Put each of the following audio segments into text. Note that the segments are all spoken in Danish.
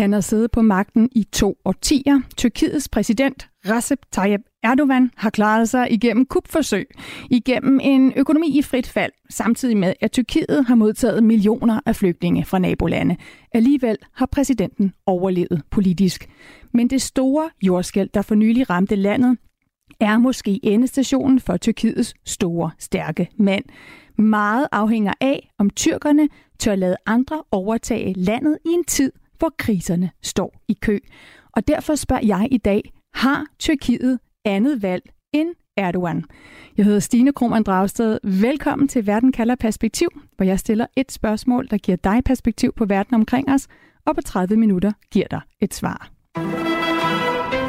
Han har siddet på magten i to årtier. Tyrkiets præsident Recep Tayyip Erdogan har klaret sig igennem kupforsøg, igennem en økonomi i frit fald, samtidig med, at Tyrkiet har modtaget millioner af flygtninge fra nabolande. Alligevel har præsidenten overlevet politisk. Men det store jordskæld, der for nylig ramte landet, er måske endestationen for Tyrkiets store, stærke mand. Meget afhænger af, om tyrkerne tør lade andre overtage landet i en tid, hvor kriserne står i kø. Og derfor spørger jeg i dag, har Tyrkiet andet valg end Erdogan? Jeg hedder Stine Krohmann Dragsted. Velkommen til Verden kalder perspektiv, hvor jeg stiller et spørgsmål, der giver dig perspektiv på verden omkring os, og på 30 minutter giver dig et svar.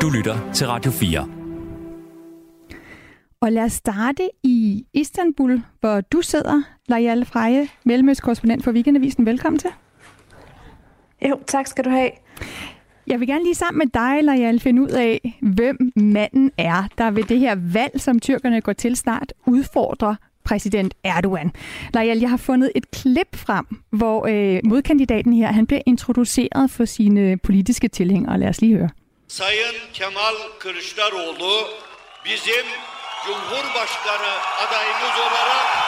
Du lytter til Radio 4. Og lad os starte i Istanbul, hvor du sidder, Lajal Freje, mellemøstkorrespondent for Weekendavisen. Velkommen til. Jo, tak skal du have. Jeg vil gerne lige sammen med dig, Lajal, finde ud af, hvem manden er, der ved det her valg, som tyrkerne går til snart, udfordrer præsident Erdogan. Lajal, jeg har fundet et klip frem, hvor øh, modkandidaten her, han bliver introduceret for sine politiske tilhængere. Lad os lige høre. Sayın Kemal Kılıçdaroğlu bizim Cumhurbaşkanı adayımız olarak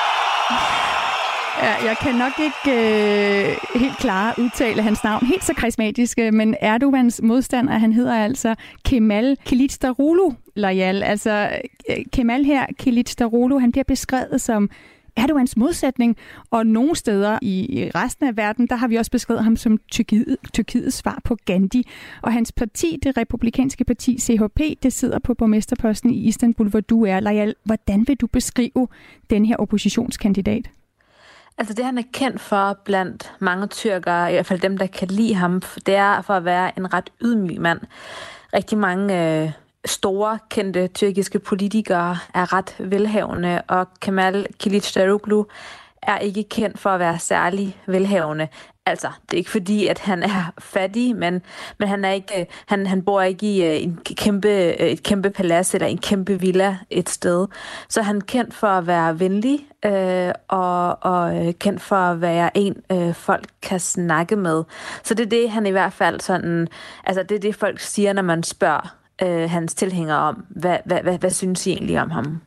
Ja, jeg kan nok ikke øh, helt klare udtale hans navn helt så karismatisk, øh, men Erdogans modstander, han hedder altså Kemal Kılıçdaroğlu Lajal. Altså øh, Kemal her, Kılıçdaroğlu, han bliver beskrevet som Erdogans modsætning, og nogle steder i resten af verden, der har vi også beskrevet ham som Tyrkiet, Tyrkiets svar på Gandhi. Og hans parti, det republikanske parti CHP, det sidder på borgmesterposten i Istanbul, hvor du er. Lajal, hvordan vil du beskrive den her oppositionskandidat? Altså det, han er kendt for blandt mange tyrkere, i hvert fald dem, der kan lide ham, det er for at være en ret ydmyg mand. Rigtig mange øh, store, kendte tyrkiske politikere er ret velhavende, og Kemal Kılıçdaroğlu er ikke kendt for at være særlig velhavende. Altså, det er ikke fordi, at han er fattig, men, men han, er ikke, han, han bor ikke i øh, en kæmpe, øh, et kæmpe palads eller en kæmpe villa et sted. Så han er kendt for at være venlig øh, og, og øh, kendt for at være en, øh, folk kan snakke med. Så det er det, han i hvert fald sådan... Altså, det er det, folk siger, når man spørger øh, hans tilhængere om, hvad, hvad, hvad, hvad synes I egentlig om ham?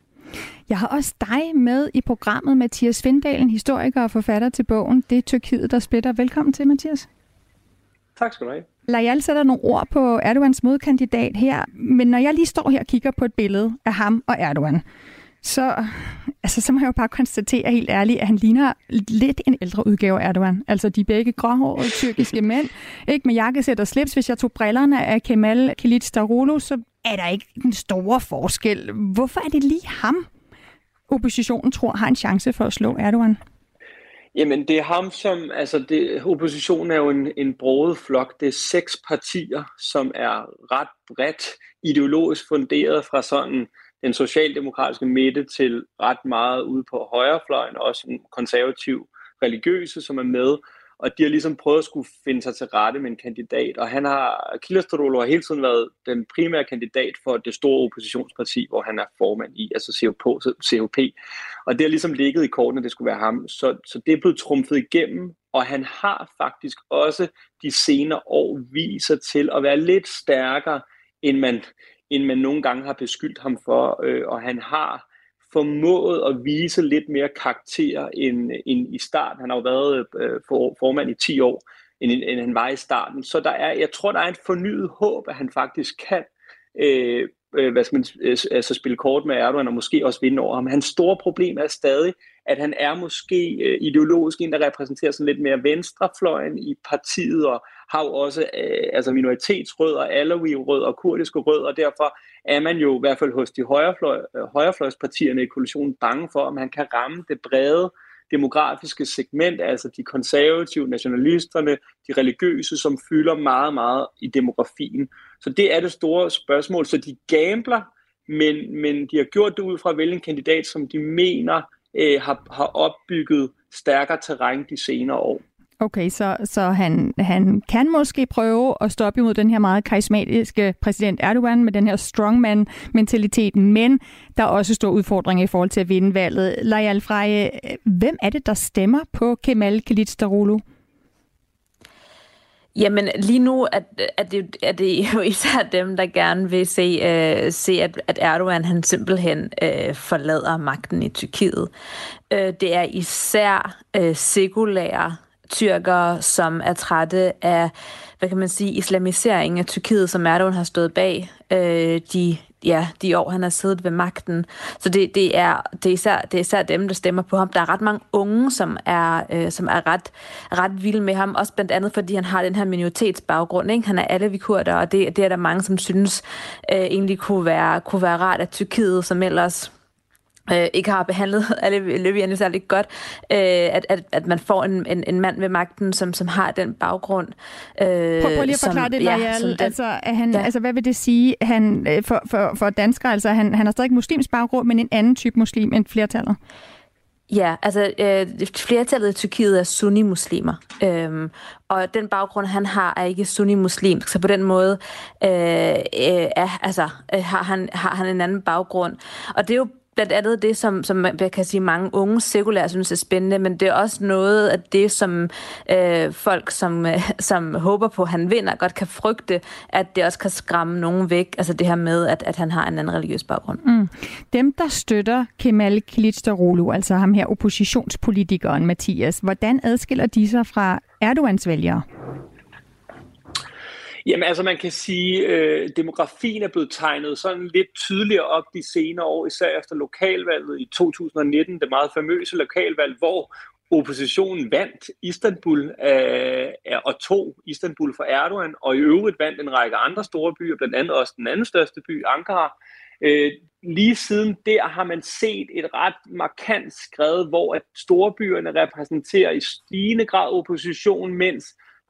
Jeg har også dig med i programmet, Mathias Findalen, historiker og forfatter til bogen Det er Tyrkiet, der splitter. Velkommen til, Mathias. Tak skal du have. Lajal sætter nogle ord på Erdogans modkandidat her, men når jeg lige står her og kigger på et billede af ham og Erdogan, så, altså, så må jeg jo bare konstatere helt ærligt, at han ligner lidt en ældre udgave af Erdogan. Altså de begge gråhårede tyrkiske mænd, ikke med jakkesæt og slips. Hvis jeg tog brillerne af Kemal Kılıçdaroğlu, så er der ikke den store forskel. Hvorfor er det lige ham, oppositionen tror har en chance for at slå Erdogan? Jamen, det er ham, som, altså det, oppositionen er jo en, en broget flok. Det er seks partier, som er ret bredt ideologisk funderet fra sådan den socialdemokratiske midte til ret meget ude på højrefløjen, også en konservativ religiøse, som er med og de har ligesom prøvet at skulle finde sig til rette med en kandidat, og han har, Kılıçdaroğlu har hele tiden været den primære kandidat for det store oppositionsparti, hvor han er formand i, altså CHP, og det har ligesom ligget i kortene, at det skulle være ham, så, så det er blevet trumfet igennem, og han har faktisk også de senere år viser til at være lidt stærkere, end man, end man nogle gange har beskyldt ham for, øh, og han har formået at vise lidt mere karakter end, end i starten. Han har jo været øh, for, formand i 10 år, end, end han var i starten. Så der er, jeg tror, der er et fornyet håb, at han faktisk kan øh, øh hvad skal man, øh, altså spille kort med Erdogan og måske også vinde over ham. Hans store problem er stadig, at han er måske øh, ideologisk en, der repræsenterer sådan lidt mere venstrefløjen i partiet, og har jo også øh, altså minoritetsrødder, alawi-rødder og kurdiske rødder, og derfor er man jo i hvert fald hos de højrefløj, øh, højrefløjspartierne i koalitionen bange for, om han kan ramme det brede demografiske segment, altså de konservative, nationalisterne, de religiøse, som fylder meget, meget i demografien. Så det er det store spørgsmål. Så de gambler, men, men de har gjort det ud fra at vælge en kandidat, som de mener øh, har, har opbygget stærkere terræn de senere år. Okay, så, så han, han kan måske prøve at stoppe imod den her meget karismatiske præsident Erdogan med den her strongman-mentaliteten, men der er også store udfordringer i forhold til at vinde valget. Lajal Freje, hvem er det, der stemmer på Kemal Kılıçdaroğlu? Jamen lige nu er, er, det, er det jo især dem, der gerne vil se, øh, se at, at Erdogan han simpelthen øh, forlader magten i Tyrkiet. Øh, det er især øh, sekulære tyrkere, som er trætte af, hvad kan man sige, islamisering af Tyrkiet, som Erdogan har stået bag øh, de ja, de år, han har siddet ved magten. Så det, det, er, det, er især, det er især dem, der stemmer på ham. Der er ret mange unge, som er, øh, som er ret, ret vilde med ham, også blandt andet, fordi han har den her minoritetsbaggrund. Ikke? Han er alle vi kurder, og det, det er der mange, som synes øh, egentlig kunne være, kunne være rart, at Tyrkiet, som ellers øh, ikke har behandlet alle løvierne særlig godt, øh, at, at, at man får en, en, en mand ved magten, som, som har den baggrund. Øh, prøv, prøv lige at forklare som, det, Lajal. Ja, den, altså, er han, ja. altså, hvad vil det sige han, øh, for, for, for danskere? Altså, han, han har stadig muslims baggrund, men en anden type muslim end flertallet? Ja, altså øh, flertallet i Tyrkiet er sunni-muslimer, øhm, og den baggrund, han har, er ikke sunni-muslimsk, så på den måde øh, øh, er, altså, øh, har, han, har han en anden baggrund. Og det er jo blandt andet det, som, som man kan sige, mange unge sekulære synes er spændende, men det er også noget af det, som øh, folk, som, øh, som håber på, at han vinder, godt kan frygte, at det også kan skræmme nogen væk. Altså det her med, at, at han har en anden religiøs baggrund. Mm. Dem, der støtter Kemal Kılıçdaroğlu, altså ham her oppositionspolitikeren Mathias, hvordan adskiller de sig fra Erdogans vælgere? Jamen altså man kan sige, øh, demografien er blevet tegnet sådan lidt tydeligere op de senere år, især efter lokalvalget i 2019, det meget famøse lokalvalg, hvor oppositionen vandt Istanbul øh, og tog Istanbul for Erdogan, og i øvrigt vandt en række andre store byer, blandt andet også den anden største by, Ankara. Øh, lige siden der har man set et ret markant skred, hvor at storbyerne repræsenterer i stigende grad opposition, mens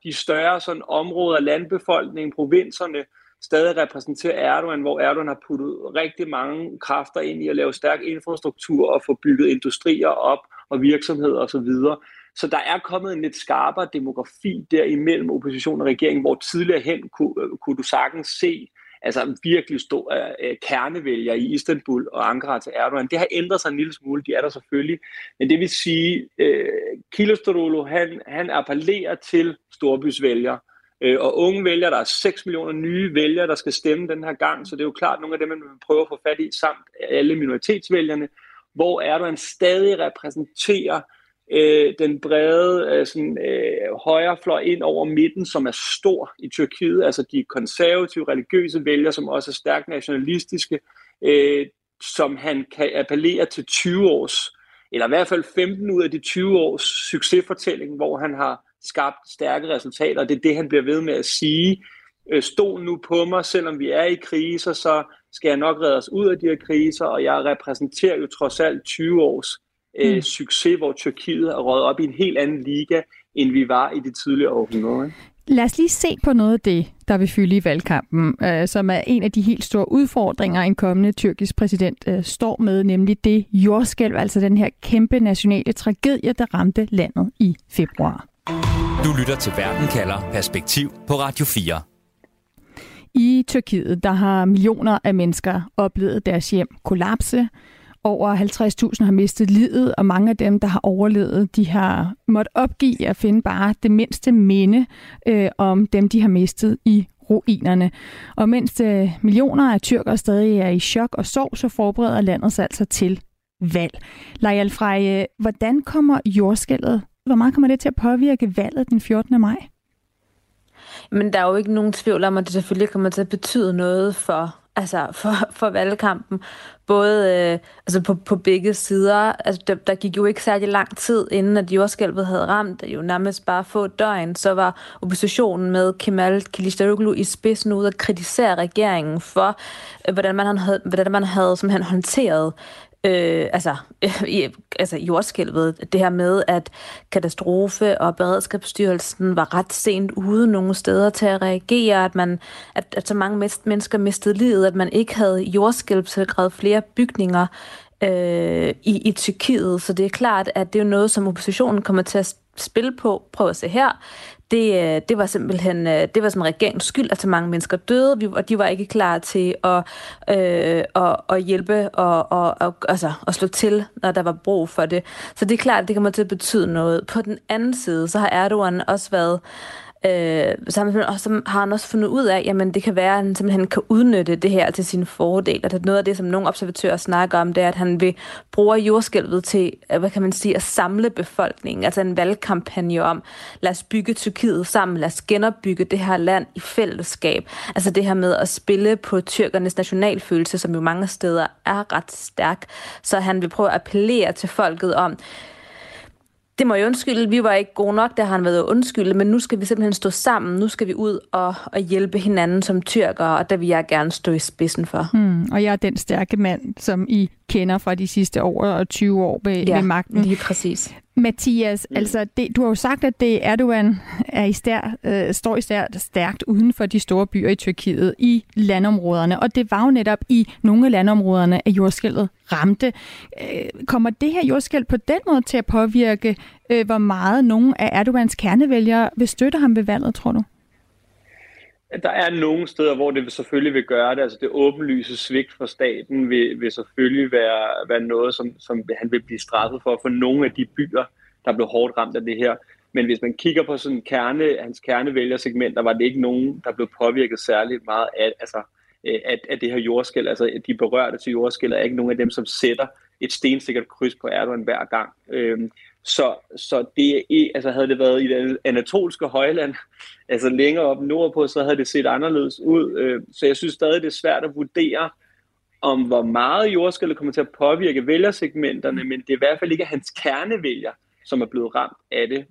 de større sådan, områder, landbefolkningen, provinserne, stadig repræsenterer Erdogan, hvor Erdogan har puttet rigtig mange kræfter ind i at lave stærk infrastruktur og få bygget industrier op og virksomheder osv. Så, så der er kommet en lidt skarpere demografi der imellem opposition og regering, hvor tidligere hen kunne, kunne du sagtens se altså virkelig stor uh, kernevælger i Istanbul og Ankara til Erdogan. Det har ændret sig en lille smule, de er der selvfølgelig. Men det vil sige, øh, uh, Kilostorolo, han, han appellerer til storbysvælgere, uh, og unge vælgere, der er 6 millioner nye vælgere, der skal stemme den her gang, så det er jo klart nogle af dem, man vil prøve at få fat i, samt alle minoritetsvælgerne, hvor Erdogan stadig repræsenterer øh, Øh, den brede øh, sådan, øh, højrefløj ind over midten, som er stor i Tyrkiet, altså de konservative religiøse vælgere, som også er stærkt nationalistiske, øh, som han kan appellere til 20 års, eller i hvert fald 15 ud af de 20 års succesfortælling, hvor han har skabt stærke resultater, og det er det, han bliver ved med at sige. Øh, stol nu på mig, selvom vi er i kriser, så skal jeg nok redde os ud af de her kriser, og jeg repræsenterer jo trods alt 20 års øh, mm. succes, hvor Tyrkiet er røget op i en helt anden liga, end vi var i det tidligere århundrede. Lad os lige se på noget af det, der vil fylde i valgkampen, øh, som er en af de helt store udfordringer, en kommende tyrkisk præsident øh, står med, nemlig det jordskælv, altså den her kæmpe nationale tragedie, der ramte landet i februar. Du lytter til Verden kalder Perspektiv på Radio 4. I Tyrkiet, der har millioner af mennesker oplevet deres hjem kollapse, over 50.000 har mistet livet, og mange af dem, der har overlevet, de har måttet opgive at finde bare det mindste minde øh, om dem, de har mistet i ruinerne. Og mens øh, millioner af tyrkere stadig er i chok og sorg, så forbereder landet sig altså til valg. Lejal Freje, øh, hvordan kommer jordskældet, hvor meget kommer det til at påvirke valget den 14. maj? Men der er jo ikke nogen tvivl om, at det selvfølgelig kommer til at betyde noget for altså for, for valgkampen, både øh, altså på, på begge sider. Altså, der, der gik jo ikke særlig lang tid, inden at jordskælvet havde ramt, jo nærmest bare få døgn, så var oppositionen med Kemal Kılıçdaroğlu i spidsen ud at kritisere regeringen for, øh, hvordan man havde, hvordan man havde simpelthen håndteret øh, altså, i, altså jordskælvet, det her med, at katastrofe- og beredskabsstyrelsen var ret sent ude nogle steder til at reagere, at, man, at, at så mange mennesker mistede livet, at man ikke havde jordskælvsikret flere bygninger øh, i, i Tyrkiet. Så det er klart, at det er noget, som oppositionen kommer til at spil på, prøv at se her, det, øh, det var simpelthen øh, det var sådan regeringens skyld, at så mange mennesker døde, og de var ikke klar til at, øh, at, at hjælpe og, og, og altså, at slå til, når der var brug for det. Så det er klart, at det kommer til at betyde noget. På den anden side, så har Erdogan også været Øh, sammen, og så har han også fundet ud af, at det kan være, at han simpelthen kan udnytte det her til sin fordel. Og det er noget af det, som nogle observatører snakker om, det er, at han vil bruge jordskælvet til, øh, hvad kan man sige, at samle befolkningen. Altså en valgkampagne om, lad os bygge Tyrkiet sammen, lad os genopbygge det her land i fællesskab. Altså det her med at spille på tyrkernes nationalfølelse, som jo mange steder er ret stærk. Så han vil prøve at appellere til folket om, det må jeg undskylde, vi var ikke gode nok, der har han været undskylde, men nu skal vi simpelthen stå sammen, nu skal vi ud og, og hjælpe hinanden som tyrkere, og der vil jeg gerne stå i spidsen for. Hmm, og jeg er den stærke mand, som I kender fra de sidste år og 20 år ved, ja, ved magten. lige præcis. Mathias, mm. altså det, du har jo sagt, at det Erdogan er i stær, øh, står i stær, stærkt uden for de store byer i Tyrkiet, i landområderne, og det var jo netop i nogle af landområderne, at jordskælvet ramte. Øh, kommer det her jordskæld på den måde til at påvirke, øh, hvor meget nogle af Erdogans kernevælgere vil støtte ham ved valget, tror du? Der er nogle steder, hvor det selvfølgelig vil gøre det. Altså det åbenlyse svigt fra staten vil, vil selvfølgelig være, være noget, som, som han vil blive straffet for, for nogle af de byer, der blev hårdt ramt af det her. Men hvis man kigger på sådan kerne, hans kernevælgersegmenter, var det ikke nogen, der blev påvirket særligt meget af, altså, øh, af, af det her jordskæld. Altså de berørte til jordskæld er ikke nogen af dem, som sætter et stensikkert kryds på Erdogan hver gang. Øhm, så, så det, altså havde det været i det anatolske højland, altså længere op nordpå, så havde det set anderledes ud. Øh, så jeg synes stadig, det er svært at vurdere, om hvor meget jordskælvet kommer til at påvirke vælgersegmenterne, men det er i hvert fald ikke hans kernevælger, som er blevet ramt af det,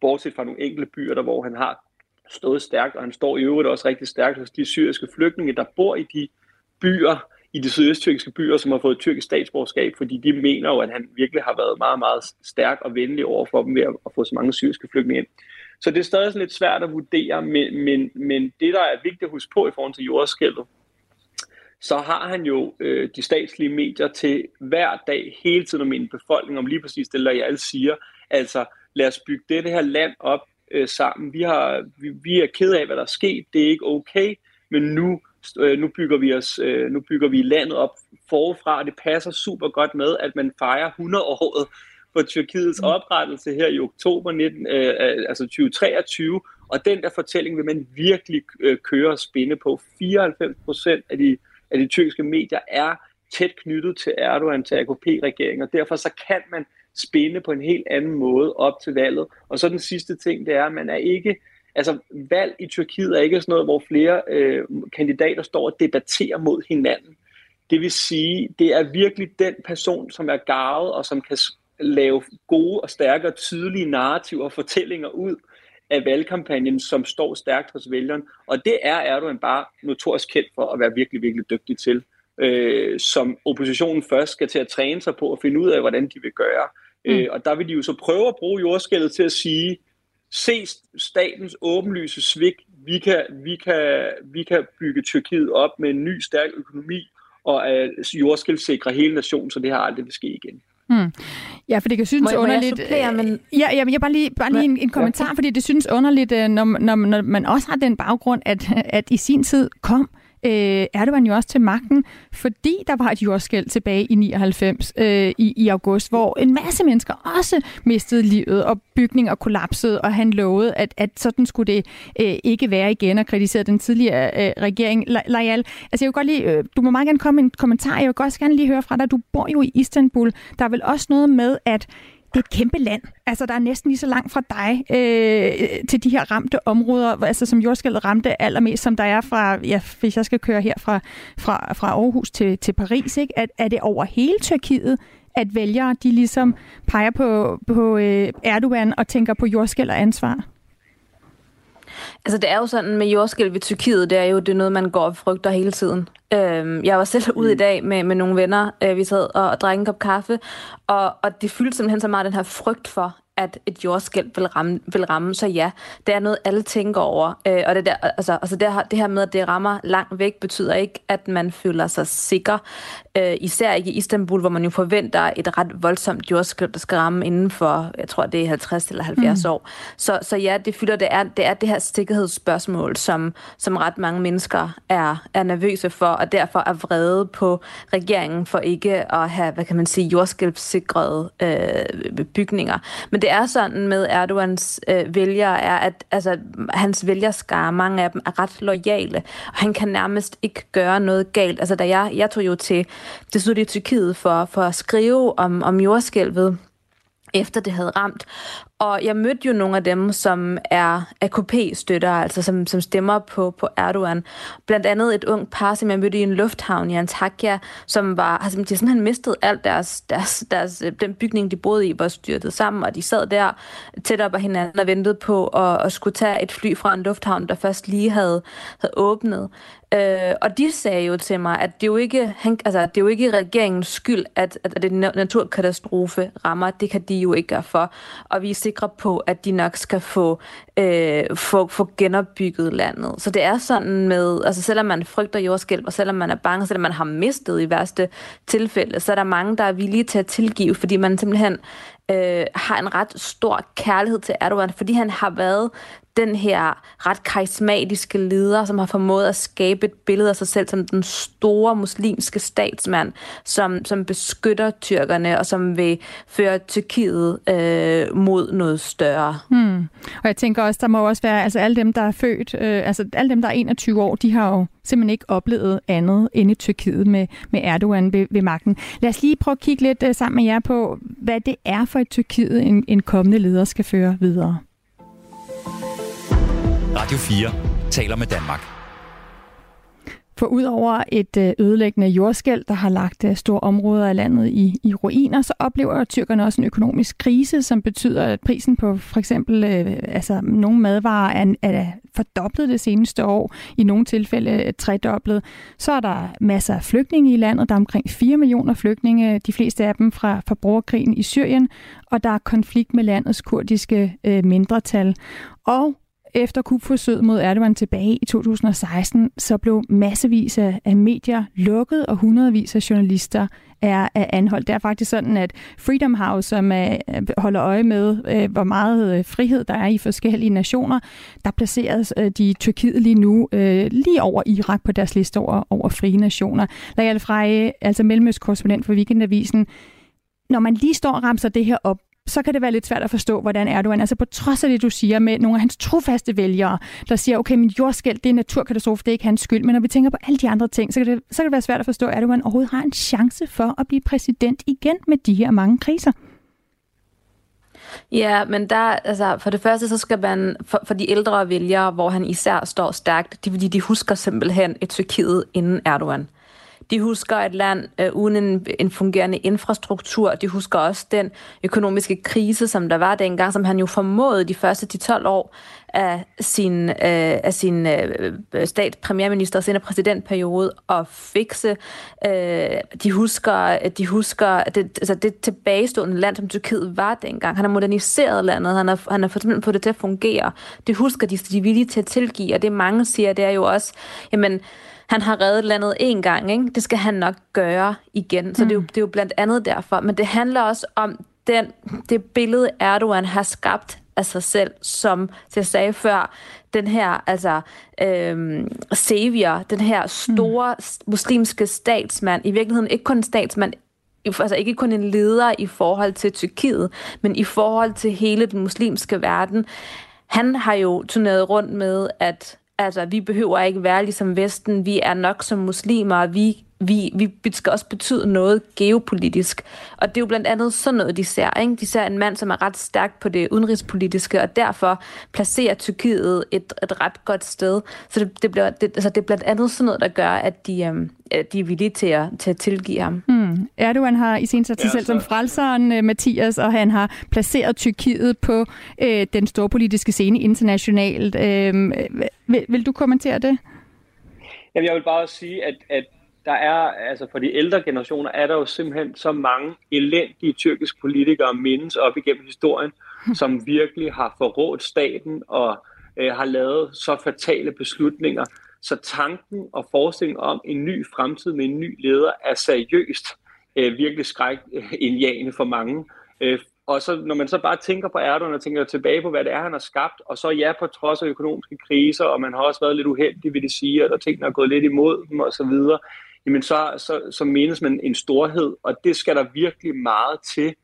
bortset fra nogle enkelte byer, der hvor han har stået stærkt, og han står i øvrigt også rigtig stærkt hos de syriske flygtninge, der bor i de byer, i de sydøsttyrkiske byer, som har fået tyrkisk statsborgerskab, fordi de mener jo, at han virkelig har været meget, meget stærk og venlig over for dem ved at få så mange syriske flygtninge ind. Så det er stadig sådan lidt svært at vurdere, men, men, men det, der er vigtigt at huske på i forhold til jordskælvet, så har han jo øh, de statslige medier til hver dag hele tiden om en befolkning, om lige præcis det, der jeg alle siger. Altså, lad os bygge det, det her land op øh, sammen. Vi, har, vi, vi er ked af, hvad der er sket. Det er ikke okay, men nu øh, nu bygger vi os, øh, nu bygger vi landet op forfra, og det passer super godt med, at man fejrer 100-året for Tyrkiets mm. oprettelse her i oktober 19, øh, øh altså 2023, og den der fortælling vil man virkelig øh, køre og spinde på. 94 procent af de, af de tyrkiske medier er tæt knyttet til Erdogan, til AKP-regeringen, og derfor så kan man spinde på en helt anden måde op til valget. Og så den sidste ting, det er, at man er ikke Altså, valg i Tyrkiet er ikke sådan noget, hvor flere øh, kandidater står og debatterer mod hinanden. Det vil sige, det er virkelig den person, som er gavet og som kan lave gode og stærke og tydelige narrativer og fortællinger ud af valgkampagnen, som står stærkt hos vælgeren. Og det er Erdogan bare notorisk kendt for at være virkelig, virkelig dygtig til. Øh, som oppositionen først skal til at træne sig på og finde ud af, hvordan de vil gøre. Mm. Øh, og der vil de jo så prøve at bruge jordskældet til at sige, se statens åbenlyse svigt. Vi kan, vi, kan, vi kan bygge Tyrkiet op med en ny, stærk økonomi og uh, jordskældssikre hele nationen, så det har aldrig vil ske igen. Hmm. Ja, for det kan synes må, underligt. Må jeg supplere, men... Ja, ja, jeg bare lige, bare lige en, en kommentar, ja. fordi det synes underligt, øh, når, når, når man også har den baggrund, at, at i sin tid kom øh, Øh, Erdogan jo også til magten, fordi der var et jordskæld tilbage i 99 øh, i, i august, hvor en masse mennesker også mistede livet, og bygninger kollapsede, og han lovede, at, at sådan skulle det øh, ikke være igen, og kritiserede den tidligere øh, regering. Lajal, altså jeg vil godt lige, øh, du må meget gerne komme med en kommentar, jeg vil også gerne lige høre fra dig, du bor jo i Istanbul, der er vel også noget med, at det er et kæmpe land. Altså, der er næsten lige så langt fra dig øh, til de her ramte områder, altså som jordskældet ramte allermest, som der er fra, ja, hvis jeg skal køre her fra, fra, fra Aarhus til, til Paris, ikke? At, er det over hele Tyrkiet, at vælgere, de ligesom peger på, på øh, Erdogan og tænker på jordskæld og ansvar? Altså det er jo sådan med jordskælv ved Tyrkiet, det er jo det er noget, man går og frygter hele tiden. Øhm, jeg var selv ude i mm. dag med, med nogle venner, øh, vi sad og, og drak en kop kaffe, og, og det fyldte simpelthen så meget den her frygt for, at et jordskælv vil ramme, vil ramme. Så ja, det er noget, alle tænker over. Øh, og det, der, altså, altså det, her, det her med, at det rammer langt væk, betyder ikke, at man føler sig sikker. Øh, især ikke i Istanbul, hvor man jo forventer et ret voldsomt jordskælv, der skal ramme inden for, jeg tror, det er 50 eller 70 mm. år. Så, så ja, det fylder, det er, det er det her sikkerhedsspørgsmål, som, som ret mange mennesker er, er nervøse for, og derfor er vrede på regeringen for ikke at have, hvad kan man sige, jordskælvsikrede øh, bygninger. Men det er sådan med Erdogans øh, vælgere, er, at altså, hans vælgerskare, mange af dem er ret lojale, og han kan nærmest ikke gøre noget galt. Altså, da jeg, jeg tog jo til det sydlige Tyrkiet for, for at skrive om, om jordskælvet, efter det havde ramt. Og jeg mødte jo nogle af dem, som er AKP-støtter, altså som, som stemmer på, på Erdogan. Blandt andet et ung par, som jeg mødte i en lufthavn i Antakya, som var, altså, de simpelthen mistet alt deres, deres, deres, øh, den bygning, de boede i, var styrtet sammen, og de sad der tæt op af hinanden og ventede på at, at skulle tage et fly fra en lufthavn, der først lige havde, havde åbnet. Øh, og de sagde jo til mig, at det er jo ikke, han, altså, det er jo ikke regeringens skyld, at, at, at en naturkatastrofe rammer. Det kan de jo ikke gøre for. Og vi er sikre på, at de nok skal få, øh, få, få genopbygget landet. Så det er sådan med, altså selvom man frygter jordskælv, og selvom man er bange, selvom man har mistet i værste tilfælde, så er der mange, der er villige til at tilgive, fordi man simpelthen øh, har en ret stor kærlighed til Erdogan, fordi han har været den her ret karismatiske leder, som har formået at skabe et billede af sig selv som den store muslimske statsmand, som, som beskytter tyrkerne og som vil føre Tyrkiet øh, mod noget større. Hmm. Og jeg tænker også, der må også være, altså alle dem, der er født, øh, altså alle dem, der er 21 år, de har jo simpelthen ikke oplevet andet end i Tyrkiet med, med Erdogan ved, ved magten. Lad os lige prøve at kigge lidt øh, sammen med jer på, hvad det er for et Tyrkiet, en, en kommende leder skal føre videre. Radio 4 taler med Danmark. For udover et øh, ødelæggende jordskæld, der har lagt øh, store områder af landet i, i ruiner, så oplever tyrkerne også en økonomisk krise, som betyder, at prisen på for eksempel øh, altså, nogle madvarer er, er fordoblet det seneste år, i nogle tilfælde øh, tredoblet. Så er der masser af flygtninge i landet. Der er omkring 4 millioner flygtninge, de fleste af dem fra, fra borgerkrigen i Syrien, og der er konflikt med landets kurdiske øh, mindretal. Og efter kupforsøget mod Erdogan tilbage i 2016, så blev massevis af medier lukket, og hundredvis af journalister er, er anholdt. Det er faktisk sådan, at Freedom House, som er, øh, holder øje med, øh, hvor meget øh, frihed der er i forskellige nationer, der placeres øh, de Tyrkiet lige nu øh, lige over Irak på deres liste over, over frie nationer. Lajal Freje, altså mellemøstkorrespondent for Weekendavisen, når man lige står og ramser det her op, så kan det være lidt svært at forstå, hvordan Erdogan, altså på trods af det, du siger med nogle af hans trofaste vælgere, der siger, okay, min jordskæld, det er en naturkatastrofe, det er ikke hans skyld, men når vi tænker på alle de andre ting, så kan det, så kan det være svært at forstå, at Erdogan overhovedet har en chance for at blive præsident igen med de her mange kriser. Ja, men der, altså, for det første, så skal man, for, for de ældre vælgere, hvor han især står stærkt, de, fordi de husker simpelthen et Tyrkiet inden Erdogan. De husker et land øh, uden en, en fungerende infrastruktur. De husker også den økonomiske krise, som der var dengang, som han jo formåede de første 10-12 år af sin, øh, af sin øh, stat, premierminister og senere præsidentperiode at fikse. Øh, de husker, de husker det, altså det tilbagestående land, som Tyrkiet var dengang. Han har moderniseret landet, han har, han har fået det til at fungere. Det husker de, så de er villige til at tilgive, og det mange siger, det er jo også, jamen, han har reddet landet en gang, ikke? det skal han nok gøre igen. Så mm. det, er jo, det er jo blandt andet derfor. Men det handler også om den, det billede, Erdogan har skabt af sig selv, som jeg sagde før, den her altså øhm, savior, den her store mm. muslimske statsmand, i virkeligheden ikke kun en statsmand, altså ikke kun en leder i forhold til Tyrkiet, men i forhold til hele den muslimske verden. Han har jo turneret rundt med, at Altså, vi behøver ikke være ligesom Vesten. Vi er nok som muslimer. Vi, vi, vi skal også betyde noget geopolitisk. Og det er jo blandt andet sådan noget, de ser. Ikke? De ser en mand, som er ret stærk på det udenrigspolitiske, og derfor placerer Tyrkiet et, et ret godt sted. Så det, det, bliver, det, altså det er blandt andet sådan noget, der gør, at de, øhm, de er villige til at, til at tilgive ham. Hmm. Erdogan har i sin sig ja, selv som frelseren, uh, Mathias, og han har placeret Tyrkiet på øh, den store politiske scene internationalt. Øh, vil, vil du kommentere det? Jamen, jeg vil bare sige, at, at der er, altså for de ældre generationer, er der jo simpelthen så mange elendige tyrkiske politikere mindes op igennem historien. som virkelig har forrådt staten og øh, har lavet så fatale beslutninger. Så tanken og forestillingen om en ny fremtid med en ny leder er seriøst øh, virkelig skrækindjagende for mange. Øh, og så når man så bare tænker på Erdogan og tænker tilbage på, hvad det er, han har skabt, og så ja, på trods af økonomiske kriser, og man har også været lidt uheldig, vil det sige, og tingene er gået lidt imod dem videre, jamen så, så, så menes man en storhed, og det skal der virkelig meget til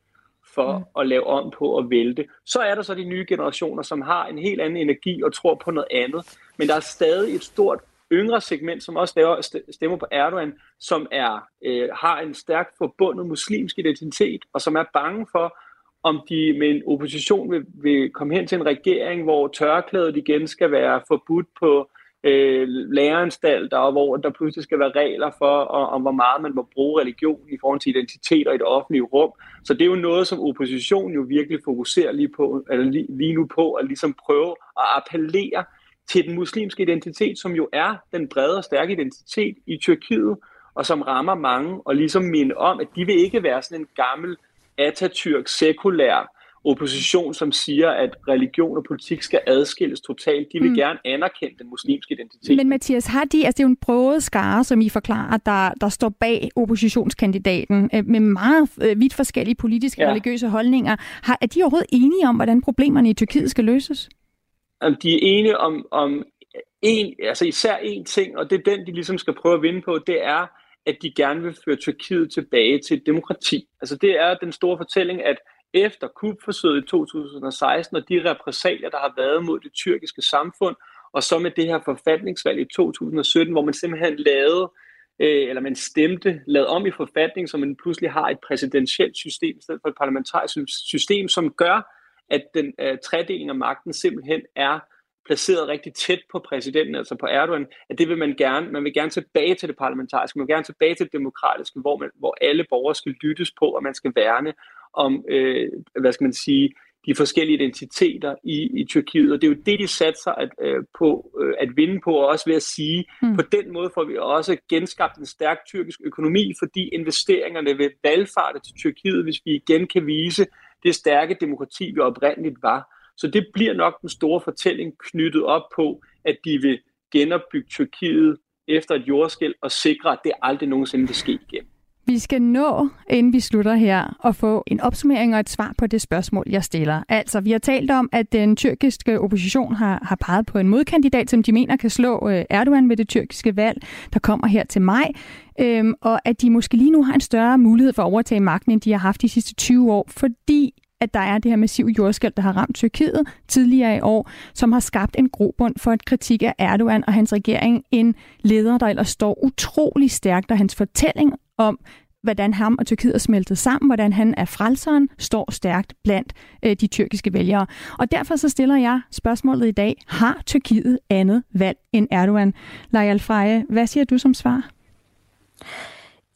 for mm. at lave om på og vælte. Så er der så de nye generationer, som har en helt anden energi og tror på noget andet, men der er stadig et stort yngre segment, som også stemmer på Erdogan, som er øh, har en stærkt forbundet muslimsk identitet, og som er bange for, om de med en opposition vil, vil komme hen til en regering, hvor tørklædet igen skal være forbudt på øh, læreranstalter, og hvor der pludselig skal være regler for, og, om hvor meget man må bruge religion i forhold til identitet i det offentlige rum. Så det er jo noget, som oppositionen jo virkelig fokuserer lige, på, eller lige, lige nu på, at ligesom prøve at appellere til den muslimske identitet, som jo er den brede og stærke identitet i Tyrkiet, og som rammer mange, og ligesom minde om, at de vil ikke være sådan en gammel Atatürk sekulær opposition, som siger, at religion og politik skal adskilles totalt. De vil mm. gerne anerkende den muslimske identitet. Men Mathias, har de, altså det er jo en prøvet skare, som I forklarer, der, der står bag oppositionskandidaten øh, med meget øh, vidt forskellige politiske og ja. religiøse holdninger. Har, er de overhovedet enige om, hvordan problemerne i Tyrkiet skal løses? De er enige om, om en, altså især én ting, og det er den, de ligesom skal prøve at vinde på, det er, at de gerne vil føre Tyrkiet tilbage til demokrati. Altså det er den store fortælling, at efter kupforsøget i 2016 og de repræsalier, der har været mod det tyrkiske samfund, og så med det her forfatningsvalg i 2017, hvor man simpelthen lavede, øh, eller man stemte, lavede om i forfatning, så man pludselig har et præsidentielt system i stedet for et parlamentarisk system, som gør, at den øh, tredeling af magten simpelthen er placeret rigtig tæt på præsidenten, altså på Erdogan, at det vil man gerne, man vil gerne tilbage til det parlamentariske, man vil gerne tilbage til det demokratiske, hvor, man, hvor alle borgere skal lyttes på, og man skal værne om, øh, hvad skal man sige, de forskellige identiteter i, i Tyrkiet, og det er jo det, de satser at, øh, på øh, at vinde på, og også ved at sige, mm. på den måde får vi også genskabt en stærk tyrkisk økonomi, fordi investeringerne vil valgfarte til Tyrkiet, hvis vi igen kan vise det stærke demokrati, vi oprindeligt var. Så det bliver nok den store fortælling knyttet op på, at de vil genopbygge Tyrkiet efter et jordskæld og sikre, at det aldrig nogensinde vil ske igen. Vi skal nå, inden vi slutter her, at få en opsummering og et svar på det spørgsmål, jeg stiller. Altså, vi har talt om, at den tyrkiske opposition har, har peget på en modkandidat, som de mener kan slå øh, Erdogan ved det tyrkiske valg, der kommer her til maj. Øhm, og at de måske lige nu har en større mulighed for at overtage magten, end de har haft de sidste 20 år, fordi at der er det her massive jordskæld, der har ramt Tyrkiet tidligere i år, som har skabt en grobund for et kritik af Erdogan og hans regering. En leder, der ellers står utrolig stærkt, og hans fortælling om, hvordan ham og Tyrkiet er smeltet sammen, hvordan han er frelseren, står stærkt blandt øh, de tyrkiske vælgere. Og derfor så stiller jeg spørgsmålet i dag, har Tyrkiet andet valg end Erdogan? Lajal Freje, hvad siger du som svar?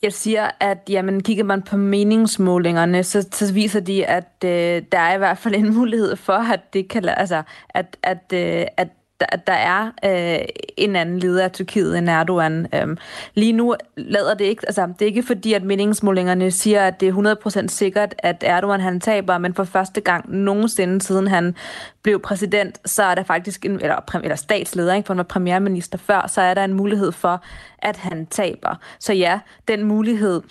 Jeg siger, at jamen, kigger man på meningsmålingerne, så, så viser de, at øh, der er i hvert fald en mulighed for, at det kan, altså, at, at, øh, at der, der er øh, en anden leder af Tyrkiet end Erdogan. Øhm, lige nu lader det ikke, altså det er ikke fordi, at meningsmålingerne siger, at det er 100% sikkert, at Erdogan han taber, men for første gang nogensinde siden han blev præsident, så er der faktisk, en, eller, eller statsleder, ikke, for han var premierminister før, så er der en mulighed for, at han taber. Så ja, den mulighed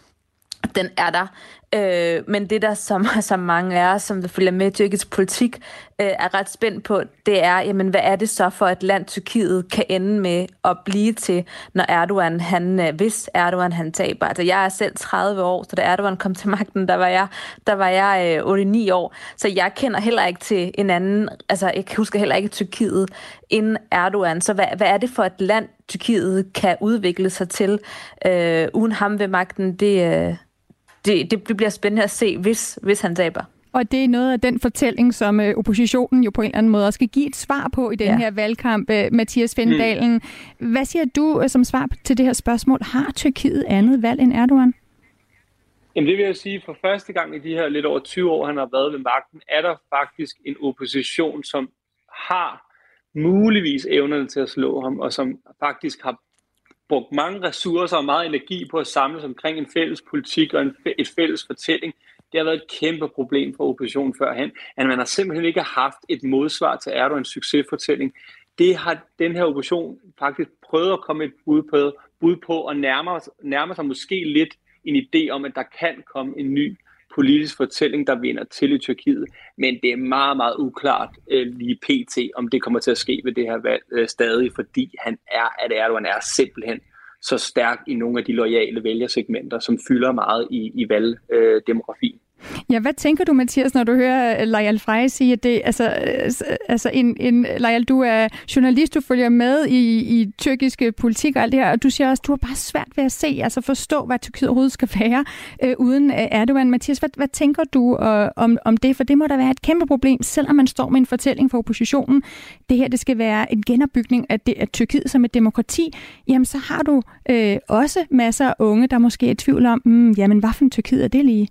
den er der. Øh, men det der, som, som mange er, som som følger med i tyrkisk politik, øh, er ret spændt på, det er, jamen, hvad er det så for et land, Tyrkiet kan ende med at blive til, når Erdogan, han, øh, hvis Erdogan han taber. Altså, jeg er selv 30 år, så da Erdogan kom til magten, der var jeg, der var jeg øh, 8-9 år. Så jeg kender heller ikke til en anden, altså jeg husker heller ikke Tyrkiet inden Erdogan. Så hvad, hvad er det for et land, Tyrkiet kan udvikle sig til øh, uden ham ved magten? Det, øh, det, det bliver spændende at se, hvis, hvis han taber. Og det er noget af den fortælling, som øh, oppositionen jo på en eller anden måde også skal give et svar på i den ja. her valgkamp. Øh, Mathias Fendalen, mm. hvad siger du øh, som svar til det her spørgsmål? Har Tyrkiet andet valg end Erdogan? Jamen det vil jeg sige, for første gang i de her lidt over 20 år, han har været ved magten, er der faktisk en opposition, som har muligvis evnerne til at slå ham, og som faktisk har brugt mange ressourcer og meget energi på at samles omkring en fælles politik og en, et fælles fortælling. Det har været et kæmpe problem for oppositionen førhen, at man har simpelthen ikke haft et modsvar til Erdogans succesfortælling. Det har den her opposition faktisk prøvet at komme et bud på, bud på og nærme, nærme sig måske lidt en idé om, at der kan komme en ny politisk fortælling, der vinder til i Tyrkiet. Men det er meget, meget uklart øh, lige pt, om det kommer til at ske ved det her valg øh, stadig, fordi han er, at Erdogan er simpelthen så stærk i nogle af de loyale vælgersegmenter, som fylder meget i, i valgdemografien. Ja, hvad tænker du, Mathias, når du hører øh, Lejal Frey sige, at det, altså, øh, øh, altså en, en, Lajal, du er journalist, du følger med i, i tyrkiske politik og alt det her, og du siger også, at du har bare svært ved at se, altså forstå, hvad Tyrkiet overhovedet skal være øh, uden Erdogan. Mathias, hvad, hvad tænker du øh, om, om det? For det må da være et kæmpe problem, selvom man står med en fortælling for oppositionen. Det her, det skal være en genopbygning af, det, af Tyrkiet som et demokrati. Jamen, så har du øh, også masser af unge, der måske er i tvivl om, mm, jamen, hvad for en Tyrkiet er det lige?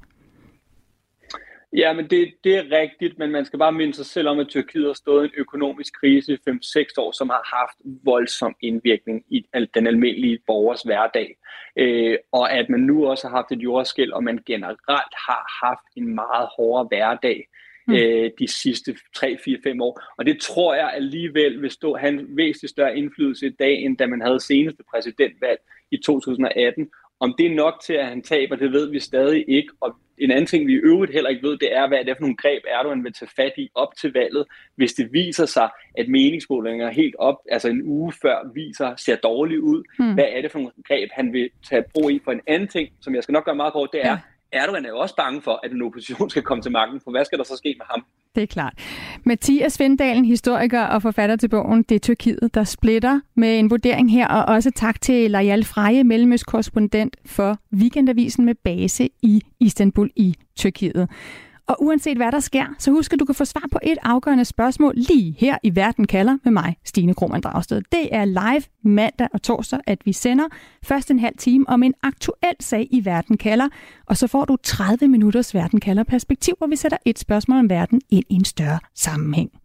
Ja, men det, det er rigtigt, men man skal bare minde sig selv om, at Tyrkiet har stået i en økonomisk krise i 5-6 år, som har haft voldsom indvirkning i den almindelige borgers hverdag. Øh, og at man nu også har haft et jordskæld, og man generelt har haft en meget hårdere hverdag mm. øh, de sidste 3-4-5 år. Og det tror jeg alligevel vil stå han væsentligt større indflydelse i dag, end da man havde seneste præsidentvalg i 2018. Om det er nok til, at han taber, det ved vi stadig ikke. Og en anden ting, vi i øvrigt heller ikke ved, det er, hvad det er for nogle greb Erdogan vil tage fat i op til valget, hvis det viser sig, at meningsmålinger helt op, altså en uge før, viser, ser dårligt ud. Hmm. Hvad er det for nogle greb, han vil tage brug i? For en anden ting, som jeg skal nok gøre meget kort, det er, ja. Erdogan er jo også bange for, at en opposition skal komme til magten, for hvad skal der så ske med ham? Det er klart. Mathias Vindalen, historiker og forfatter til bogen Det er Tyrkiet, der splitter med en vurdering her, og også tak til Lajal Freje, mellemøstkorrespondent for Weekendavisen med base i Istanbul i Tyrkiet. Og uanset hvad der sker, så husk at du kan få svar på et afgørende spørgsmål lige her i Verden kalder med mig, Stine Krohmann Dragsted. Det er live mandag og torsdag, at vi sender først en halv time om en aktuel sag i Verden kalder, og så får du 30 minutters Verden kalder perspektiv, hvor vi sætter et spørgsmål om verden ind i en større sammenhæng.